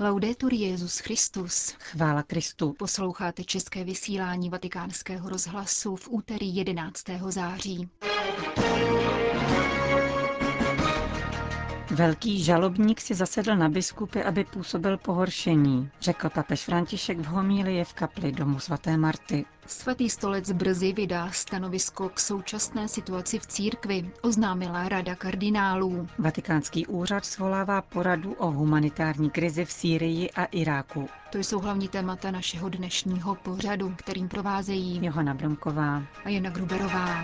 Laudetur Jezus Christus. Chvála Kristu. Posloucháte české vysílání Vatikánského rozhlasu v úterý 11. září. Velký žalobník si zasedl na biskupy, aby působil pohoršení, řekl papež František v homílii v kapli domu svaté Marty. Svatý stolec brzy vydá stanovisko k současné situaci v církvi, oznámila Rada kardinálů. Vatikánský úřad svolává poradu o humanitární krizi v Sýrii a Iráku. To jsou hlavní témata našeho dnešního pořadu, kterým provázejí Johana Bromková a Jana Gruberová.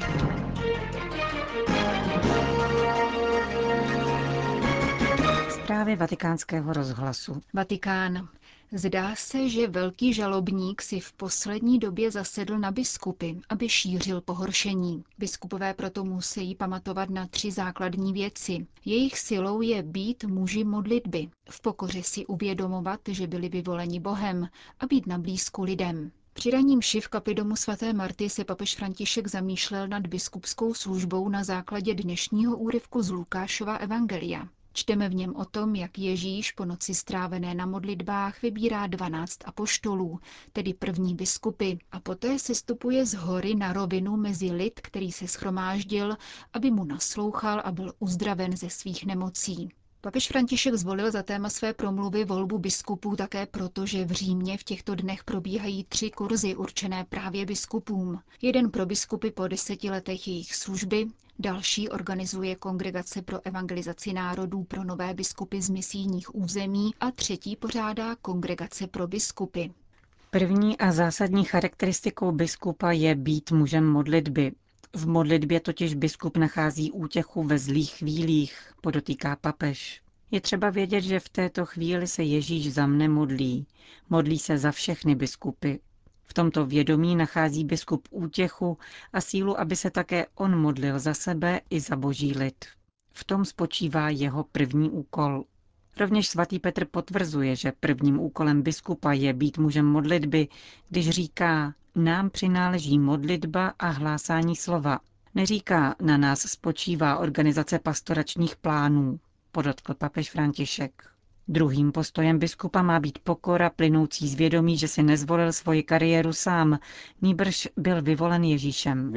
Zprávy vatikánského rozhlasu. Vatikán. Zdá se, že velký žalobník si v poslední době zasedl na biskupy, aby šířil pohoršení. Biskupové proto musí pamatovat na tři základní věci. Jejich silou je být muži modlitby, v pokoře si uvědomovat, že byli vyvoleni Bohem a být na blízku lidem. Při raním šiv kapli domu svaté Marty se papež František zamýšlel nad biskupskou službou na základě dnešního úryvku z Lukášova evangelia. Čteme v něm o tom, jak Ježíš po noci strávené na modlitbách vybírá dvanáct apoštolů, tedy první biskupy, a poté se stupuje z hory na rovinu mezi lid, který se schromáždil, aby mu naslouchal a byl uzdraven ze svých nemocí. Papež František zvolil za téma své promluvy volbu biskupů také proto, že v Římě v těchto dnech probíhají tři kurzy určené právě biskupům. Jeden pro biskupy po deseti letech jejich služby, další organizuje Kongregace pro evangelizaci národů pro nové biskupy z misijních území a třetí pořádá Kongregace pro biskupy. První a zásadní charakteristikou biskupa je být mužem modlitby. V modlitbě totiž biskup nachází útěchu ve zlých chvílích, podotýká papež. Je třeba vědět, že v této chvíli se Ježíš za mne modlí. Modlí se za všechny biskupy. V tomto vědomí nachází biskup útěchu a sílu, aby se také on modlil za sebe i za boží lid. V tom spočívá jeho první úkol. Rovněž svatý Petr potvrzuje, že prvním úkolem biskupa je být mužem modlitby, když říká, nám přináleží modlitba a hlásání slova. Neříká, na nás spočívá organizace pastoračních plánů, podotkl papež František. Druhým postojem biskupa má být pokora plynoucí z vědomí, že si nezvolil svoji kariéru sám, nýbrž byl vyvolen Ježíšem.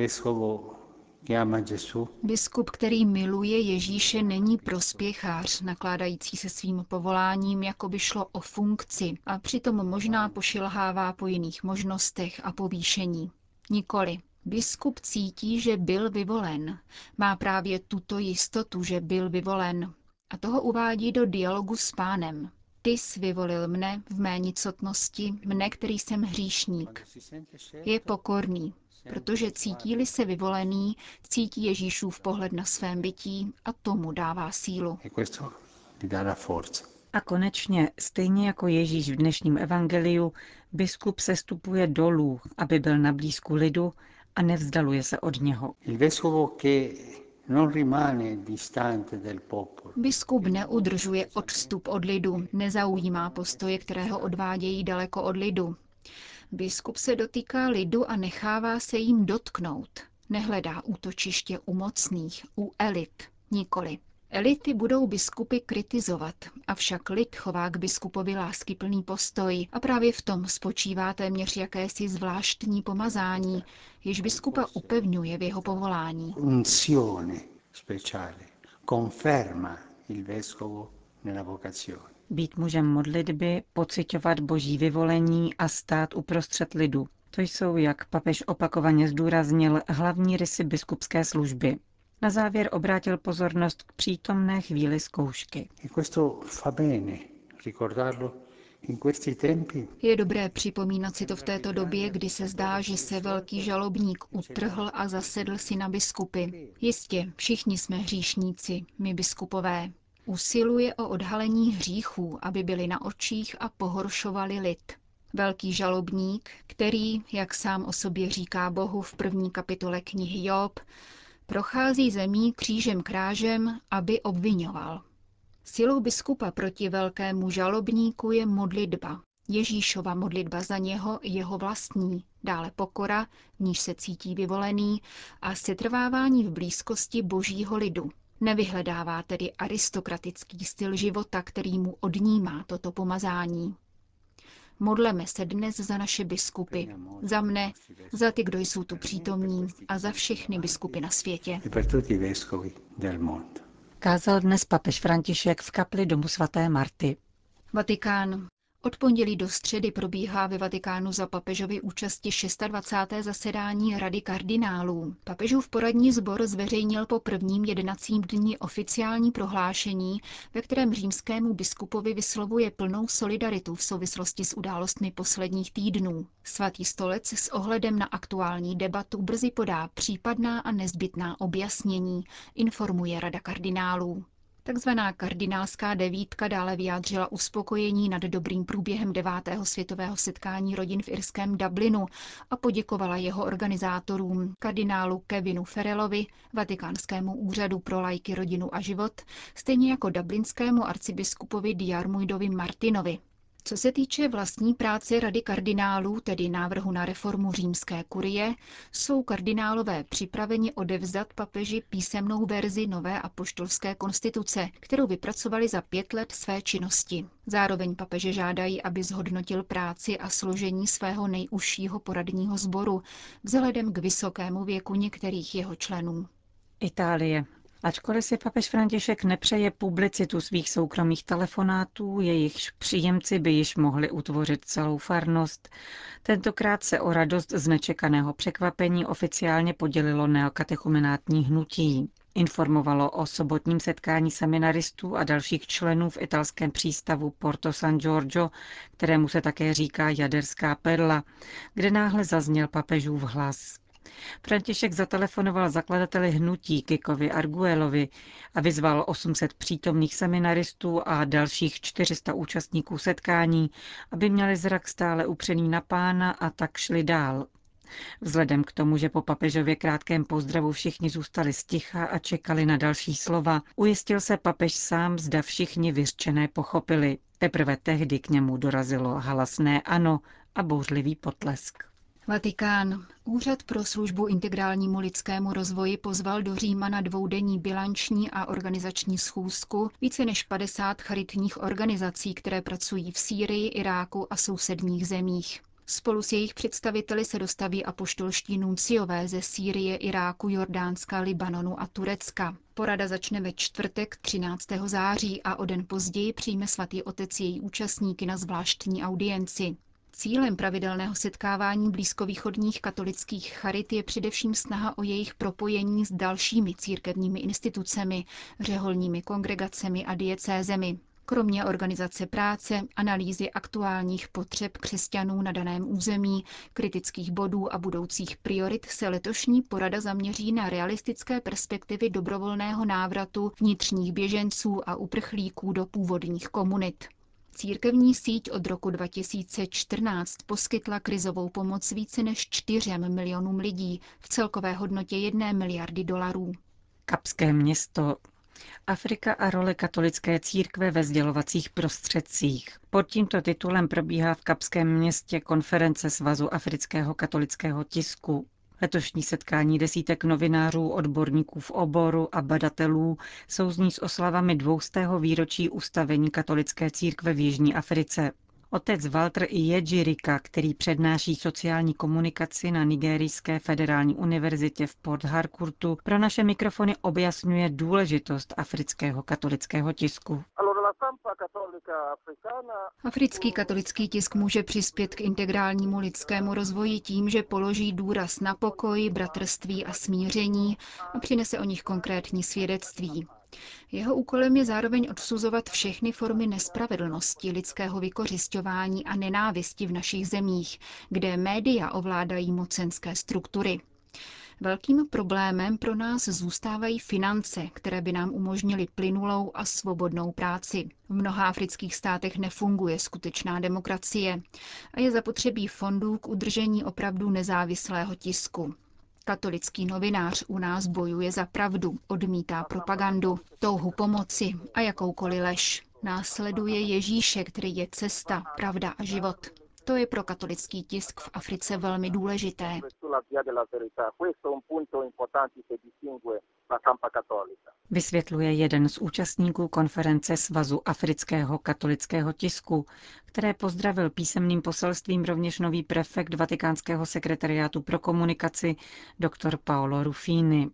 Biskup, který miluje Ježíše, není prospěchář, nakládající se svým povoláním, jako by šlo o funkci a přitom možná pošilhává po jiných možnostech a povýšení. Nikoli. Biskup cítí, že byl vyvolen. Má právě tuto jistotu, že byl vyvolen. A toho uvádí do dialogu s pánem. Ty jsi vyvolil mne v mé nicotnosti, mne, který jsem hříšník. Je pokorný, protože cítí-li se vyvolený, cítí Ježíšův pohled na svém bytí a tomu dává sílu. A konečně, stejně jako Ježíš v dnešním evangeliu, biskup se stupuje dolů, aby byl na blízku lidu a nevzdaluje se od něho. Biskup neudržuje odstup od lidu, nezaujímá postoje, které ho odvádějí daleko od lidu. Biskup se dotýká lidu a nechává se jim dotknout. Nehledá útočiště u mocných, u elit, nikoli. Elity budou biskupy kritizovat, avšak lid chová k biskupovi láskyplný postoj a právě v tom spočívá téměř jakési zvláštní pomazání, jež biskupa upevňuje v jeho povolání. Být mužem modlitby, pocitovat boží vyvolení a stát uprostřed lidu. To jsou, jak papež opakovaně zdůraznil, hlavní rysy biskupské služby. Na závěr obrátil pozornost k přítomné chvíli zkoušky. Je dobré připomínat si to v této době, kdy se zdá, že se velký žalobník utrhl a zasedl si na biskupy. Jistě, všichni jsme hříšníci, my biskupové. Usiluje o odhalení hříchů, aby byli na očích a pohoršovali lid. Velký žalobník, který, jak sám o sobě říká Bohu v první kapitole knihy Job, prochází zemí křížem krážem, aby obvinoval. Silou biskupa proti velkému žalobníku je modlitba. Ježíšova modlitba za něho, jeho vlastní, dále pokora, v níž se cítí vyvolený, a setrvávání v blízkosti božího lidu. Nevyhledává tedy aristokratický styl života, který mu odnímá toto pomazání. Modleme se dnes za naše biskupy, za mne, za ty, kdo jsou tu přítomní a za všechny biskupy na světě. Kázal dnes papež František v kapli domu svaté Marty. Vatikán. Od pondělí do středy probíhá ve Vatikánu za papežovy účasti 26. zasedání Rady kardinálů. Papežův poradní sbor zveřejnil po prvním jednacím dní oficiální prohlášení, ve kterém římskému biskupovi vyslovuje plnou solidaritu v souvislosti s událostmi posledních týdnů. Svatý stolec s ohledem na aktuální debatu brzy podá případná a nezbytná objasnění, informuje Rada kardinálů. Takzvaná kardinálská devítka dále vyjádřila uspokojení nad dobrým průběhem devátého světového setkání rodin v irském Dublinu a poděkovala jeho organizátorům, kardinálu Kevinu Ferelovi, Vatikánskému úřadu pro lajky, rodinu a život, stejně jako dublinskému arcibiskupovi Diarmuidovi Martinovi. Co se týče vlastní práce Rady kardinálů, tedy návrhu na reformu římské kurie, jsou kardinálové připraveni odevzdat papeži písemnou verzi nové apoštolské konstituce, kterou vypracovali za pět let své činnosti. Zároveň papeže žádají, aby zhodnotil práci a složení svého nejužšího poradního sboru vzhledem k vysokému věku některých jeho členů. Itálie. Ačkoliv si papež František nepřeje publicitu svých soukromých telefonátů, jejichž příjemci by již mohli utvořit celou farnost, tentokrát se o radost z nečekaného překvapení oficiálně podělilo neokatechumenátní hnutí. Informovalo o sobotním setkání seminaristů a dalších členů v italském přístavu Porto San Giorgio, kterému se také říká jaderská perla, kde náhle zazněl papežův hlas. František zatelefonoval zakladateli hnutí Kikovi Arguelovi a vyzval 800 přítomných seminaristů a dalších 400 účastníků setkání, aby měli zrak stále upřený na pána a tak šli dál. Vzhledem k tomu, že po papežově krátkém pozdravu všichni zůstali sticha a čekali na další slova, ujistil se papež sám, zda všichni vyřčené pochopili. Teprve tehdy k němu dorazilo halasné ano a bouřlivý potlesk. Vatikán. Úřad pro službu integrálnímu lidskému rozvoji pozval do Říma na dvoudenní bilanční a organizační schůzku více než 50 charitních organizací, které pracují v Sýrii, Iráku a sousedních zemích. Spolu s jejich představiteli se dostaví apoštolští nunciové ze Sýrie, Iráku, Jordánska, Libanonu a Turecka. Porada začne ve čtvrtek 13. září a o den později přijme svatý otec její účastníky na zvláštní audienci. Cílem pravidelného setkávání blízkovýchodních katolických charit je především snaha o jejich propojení s dalšími církevními institucemi, řeholními kongregacemi a diecézemi. Kromě organizace práce, analýzy aktuálních potřeb křesťanů na daném území, kritických bodů a budoucích priorit se letošní porada zaměří na realistické perspektivy dobrovolného návratu vnitřních běženců a uprchlíků do původních komunit. Církevní síť od roku 2014 poskytla krizovou pomoc více než 4 milionům lidí v celkové hodnotě 1 miliardy dolarů. Kapské město Afrika a role katolické církve ve sdělovacích prostředcích. Pod tímto titulem probíhá v Kapském městě konference Svazu afrického katolického tisku. Letošní setkání desítek novinářů, odborníků v oboru a badatelů souzní s oslavami dvoustého výročí ustavení katolické církve v Jižní Africe. Otec Walter Ijedžirika, který přednáší sociální komunikaci na Nigerijské federální univerzitě v Port Harcourtu, pro naše mikrofony objasňuje důležitost afrického katolického tisku. Africký katolický tisk může přispět k integrálnímu lidskému rozvoji tím, že položí důraz na pokoj, bratrství a smíření a přinese o nich konkrétní svědectví. Jeho úkolem je zároveň odsuzovat všechny formy nespravedlnosti, lidského vykořišťování a nenávisti v našich zemích, kde média ovládají mocenské struktury. Velkým problémem pro nás zůstávají finance, které by nám umožnily plynulou a svobodnou práci. V mnoha afrických státech nefunguje skutečná demokracie a je zapotřebí fondů k udržení opravdu nezávislého tisku. Katolický novinář u nás bojuje za pravdu, odmítá propagandu, touhu pomoci a jakoukoliv lež. Následuje Ježíše, který je cesta, pravda a život. To je pro katolický tisk v Africe velmi důležité. Vysvětluje jeden z účastníků konference Svazu afrického katolického tisku, které pozdravil písemným poselstvím rovněž nový prefekt Vatikánského sekretariátu pro komunikaci dr. Paolo Ruffini.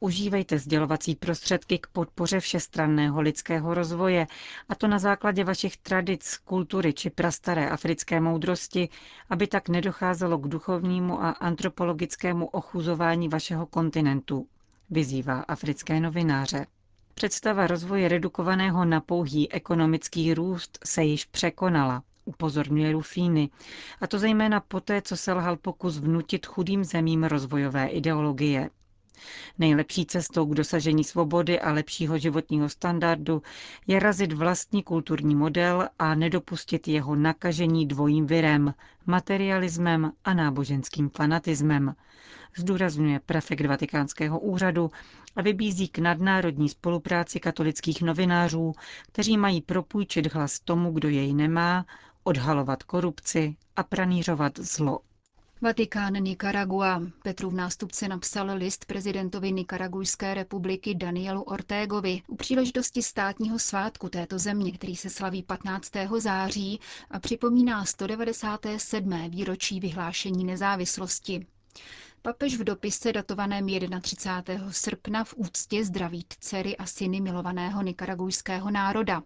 Užívejte sdělovací prostředky k podpoře všestranného lidského rozvoje, a to na základě vašich tradic, kultury či prastaré africké moudrosti, aby tak nedocházelo k duchovnímu a antropologickému ochuzování vašeho kontinentu, vyzývá africké novináře. Představa rozvoje redukovaného na pouhý ekonomický růst se již překonala, upozorňuje Rufíny, a to zejména poté, co se lhal pokus vnutit chudým zemím rozvojové ideologie. Nejlepší cestou k dosažení svobody a lepšího životního standardu je razit vlastní kulturní model a nedopustit jeho nakažení dvojím virem, materialismem a náboženským fanatismem, zdůrazňuje prefekt Vatikánského úřadu a vybízí k nadnárodní spolupráci katolických novinářů, kteří mají propůjčit hlas tomu, kdo jej nemá, odhalovat korupci a pranířovat zlo. Vatikán Nicaragua. Petrův nástupce napsal list prezidentovi Nikaragujské republiky Danielu Ortégovi u příležitosti státního svátku této země, který se slaví 15. září a připomíná 197. výročí vyhlášení nezávislosti. Papež v dopise datovaném 31. srpna v úctě zdraví dcery a syny milovaného nikaragujského národa.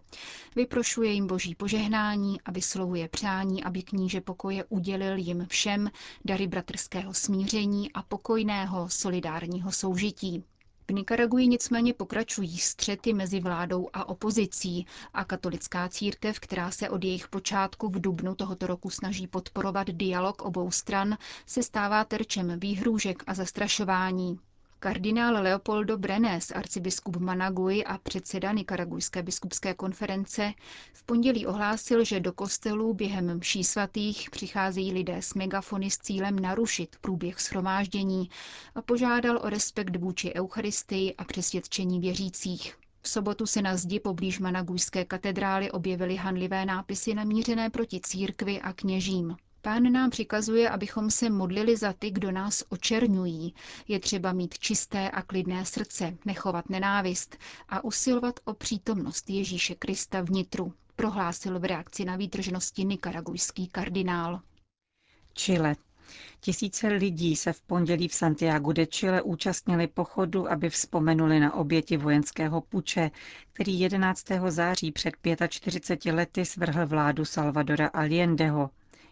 Vyprošuje jim boží požehnání a vyslovuje přání, aby kníže pokoje udělil jim všem dary bratrského smíření a pokojného solidárního soužití. V Nikaraguji nicméně pokračují střety mezi vládou a opozicí a katolická církev, která se od jejich počátku v dubnu tohoto roku snaží podporovat dialog obou stran, se stává terčem výhrůžek a zastrašování. Kardinál Leopoldo Brenes, arcibiskup Managui a předseda Nikaragujské biskupské konference, v pondělí ohlásil, že do kostelů během mší svatých přicházejí lidé s megafony s cílem narušit průběh shromáždění a požádal o respekt vůči Eucharistii a přesvědčení věřících. V sobotu se na zdi poblíž Managujské katedrály objevily hanlivé nápisy namířené proti církvi a kněžím. Pán nám přikazuje, abychom se modlili za ty, kdo nás očerňují. Je třeba mít čisté a klidné srdce, nechovat nenávist a usilovat o přítomnost Ježíše Krista vnitru, prohlásil v reakci na výtržnosti nikaragujský kardinál. Chile. Tisíce lidí se v pondělí v Santiago de Chile účastnili pochodu, aby vzpomenuli na oběti vojenského puče, který 11. září před 45 lety svrhl vládu Salvadora Allendeho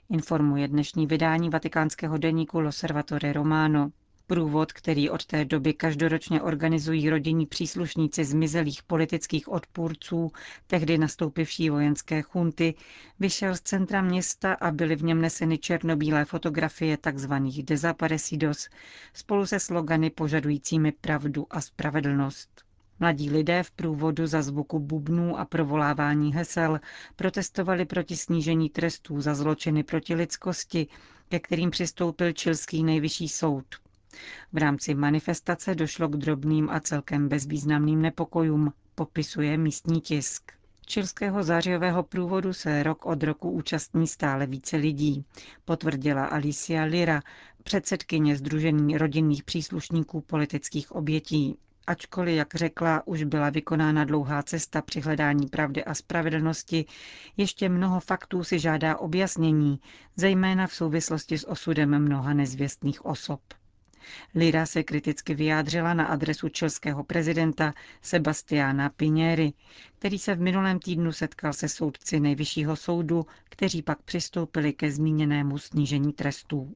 informuje dnešní vydání vatikánského deníku L'Osservatore Romano. Průvod, který od té doby každoročně organizují rodinní příslušníci zmizelých politických odpůrců, tehdy nastoupivší vojenské chunty, vyšel z centra města a byly v něm neseny černobílé fotografie tzv. desaparecidos spolu se slogany požadujícími pravdu a spravedlnost. Mladí lidé v průvodu za zvuku bubnů a provolávání hesel protestovali proti snížení trestů za zločiny proti lidskosti, ke kterým přistoupil čilský nejvyšší soud. V rámci manifestace došlo k drobným a celkem bezvýznamným nepokojům, popisuje místní tisk. Čilského zářijového průvodu se rok od roku účastní stále více lidí, potvrdila Alicia Lira, předsedkyně Združení rodinných příslušníků politických obětí. Ačkoliv, jak řekla, už byla vykonána dlouhá cesta při hledání pravdy a spravedlnosti, ještě mnoho faktů si žádá objasnění, zejména v souvislosti s osudem mnoha nezvěstných osob. Lira se kriticky vyjádřila na adresu čelského prezidenta Sebastiana Piñery, který se v minulém týdnu setkal se soudci nejvyššího soudu, kteří pak přistoupili ke zmíněnému snížení trestů.